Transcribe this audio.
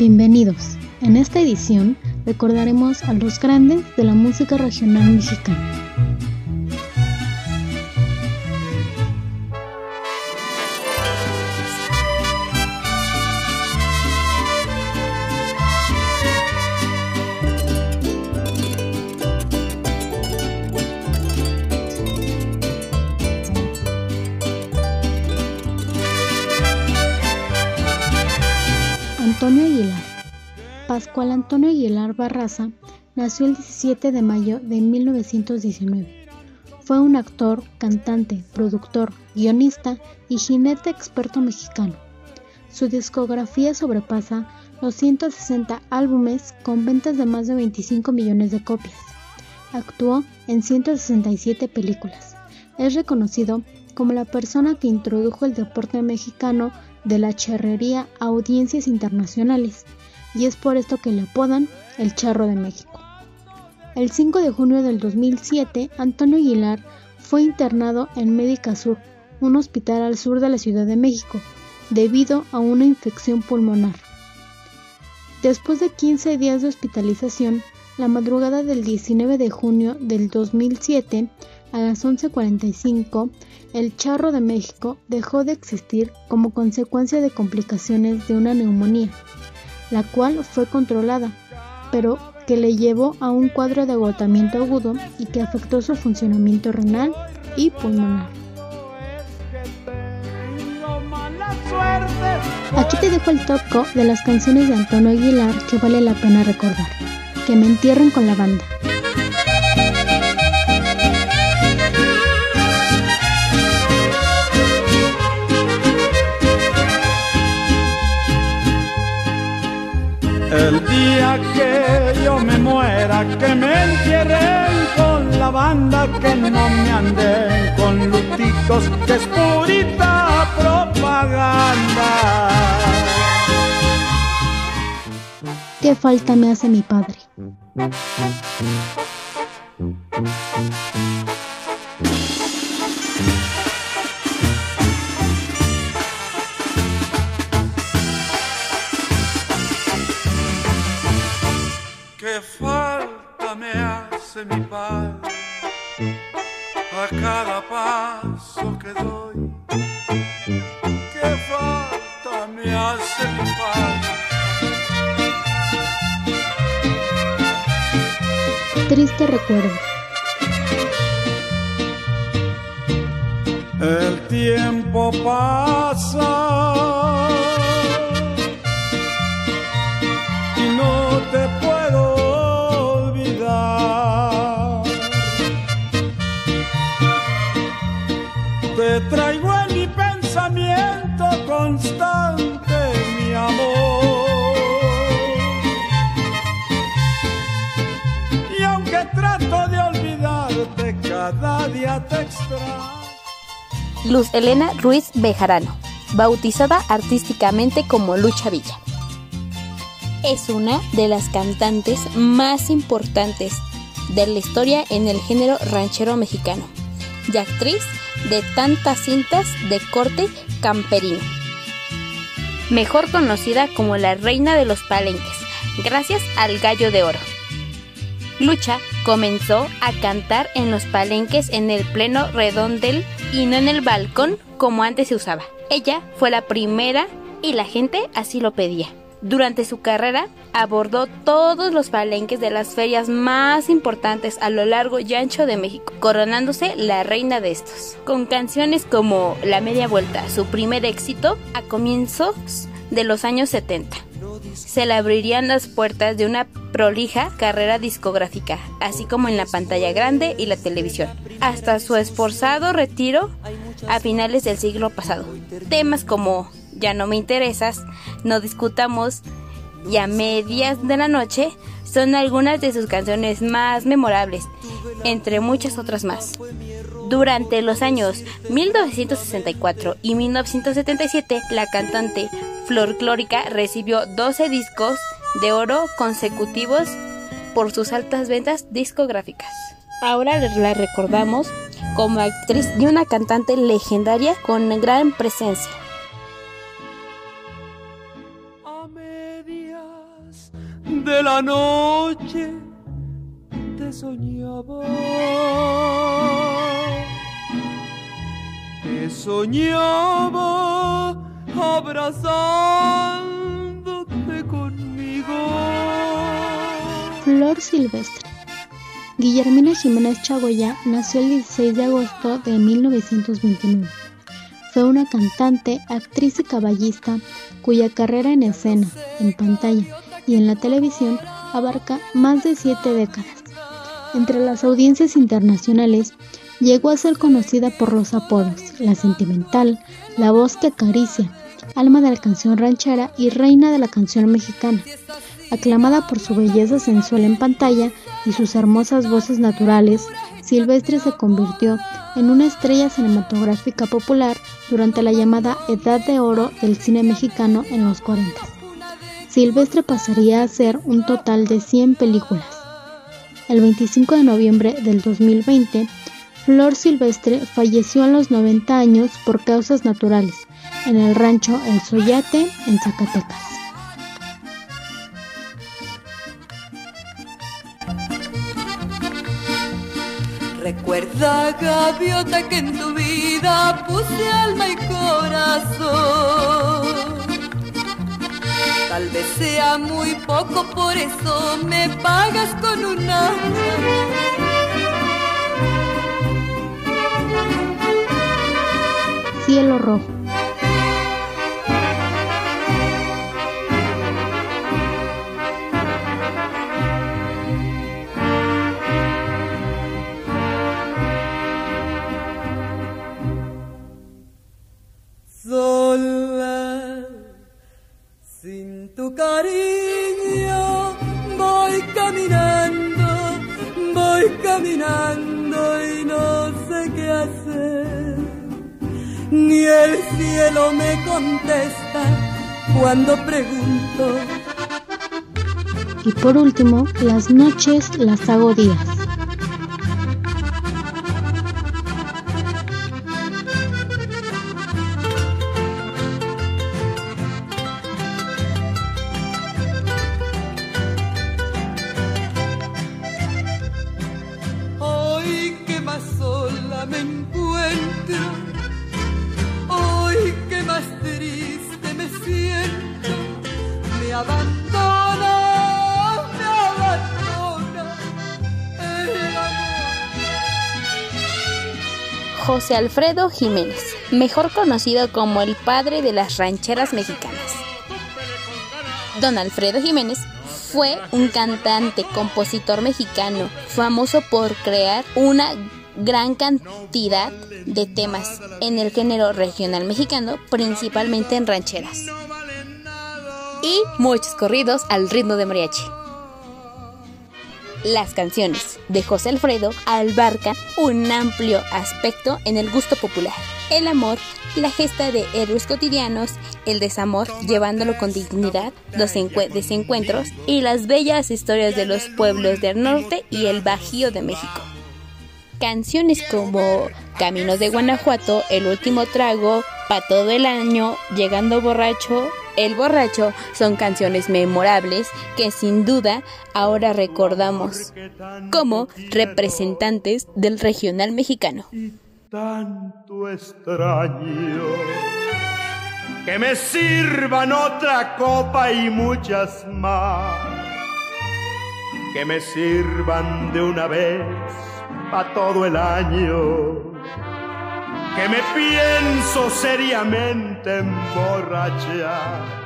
Bienvenidos. En esta edición recordaremos a los grandes de la música regional mexicana. Antonio Aguilar. Pascual Antonio Aguilar Barraza nació el 17 de mayo de 1919. Fue un actor, cantante, productor, guionista y jinete experto mexicano. Su discografía sobrepasa los 160 álbumes con ventas de más de 25 millones de copias. Actuó en 167 películas. Es reconocido como la persona que introdujo el deporte mexicano de la charrería a audiencias internacionales, y es por esto que le apodan el Charro de México. El 5 de junio del 2007, Antonio Aguilar fue internado en Médica Sur, un hospital al sur de la Ciudad de México, debido a una infección pulmonar. Después de 15 días de hospitalización, la madrugada del 19 de junio del 2007, a las 11.45, el charro de México dejó de existir como consecuencia de complicaciones de una neumonía, la cual fue controlada, pero que le llevó a un cuadro de agotamiento agudo y que afectó su funcionamiento renal y pulmonar. Aquí te dejo el toco de las canciones de Antonio Aguilar que vale la pena recordar. Que me entierren con la banda. Que me entierren con la banda, que no me anden con luticos, que es purita propaganda. ¿Qué falta me hace mi padre? ¿Qué falta me hace mi padre a cada paso que doy? ¿Qué falta me hace mi padre? Triste recuerdo. El tiempo pasa cada día. Luz Elena Ruiz Bejarano, bautizada artísticamente como Lucha Villa. Es una de las cantantes más importantes de la historia en el género ranchero mexicano y actriz de tantas cintas de corte camperino. Mejor conocida como la reina de los palenques, gracias al gallo de oro. Lucha comenzó a cantar en los palenques en el pleno redondel y no en el balcón como antes se usaba. Ella fue la primera y la gente así lo pedía. Durante su carrera abordó todos los palenques de las ferias más importantes a lo largo y ancho de México, coronándose la reina de estos. Con canciones como La Media Vuelta, su primer éxito a comienzos de los años 70 se le abrirían las puertas de una prolija carrera discográfica, así como en la pantalla grande y la televisión, hasta su esforzado retiro a finales del siglo pasado. Temas como Ya no me interesas, No discutamos y a medias de la noche son algunas de sus canciones más memorables, entre muchas otras más. Durante los años 1964 y 1977, la cantante folclórica recibió 12 discos de oro consecutivos por sus altas ventas discográficas. Ahora la recordamos como actriz y una cantante legendaria con gran presencia. a medias de la noche te soñaba. Te soñaba abrazándote conmigo. Flor Silvestre. Guillermina Jiménez Chagoya nació el 16 de agosto de 1929. Fue una cantante, actriz y caballista cuya carrera en escena, en pantalla y en la televisión abarca más de siete décadas. Entre las audiencias internacionales, llegó a ser conocida por los apodos La Sentimental, La Voz que Acaricia, Alma de la Canción Ranchera y Reina de la Canción Mexicana. Aclamada por su belleza sensual en pantalla y sus hermosas voces naturales, Silvestre se convirtió en una estrella cinematográfica popular durante la llamada Edad de Oro del cine mexicano en los 40. Silvestre pasaría a hacer un total de 100 películas. El 25 de noviembre del 2020, Flor Silvestre falleció a los 90 años por causas naturales en el rancho El Soyate, en Zacatecas. Recuerda, gaviota, que en tu vida puse alma y corazón. Tal vez sea muy poco, por eso me pagas con una. Cielo rojo. El cielo me contesta cuando pregunto. Y por último, las noches las hago días. José Alfredo Jiménez, mejor conocido como el padre de las rancheras mexicanas. Don Alfredo Jiménez fue un cantante, compositor mexicano, famoso por crear una gran cantidad de temas en el género regional mexicano, principalmente en rancheras. Y muchos corridos al ritmo de mariachi. Las canciones de José Alfredo abarcan un amplio aspecto en el gusto popular. El amor, la gesta de héroes cotidianos, el desamor llevándolo con dignidad, los encue- desencuentros y las bellas historias de los pueblos del norte y el Bajío de México. Canciones como Caminos de Guanajuato, El último trago, Pa todo el año, Llegando borracho, El borracho son canciones memorables que sin duda ahora recordamos como representantes del regional mexicano. tanto extraño. Que me sirvan otra copa y muchas más. Que me sirvan de una vez a todo el año. Que me pienso seriamente emborrachar.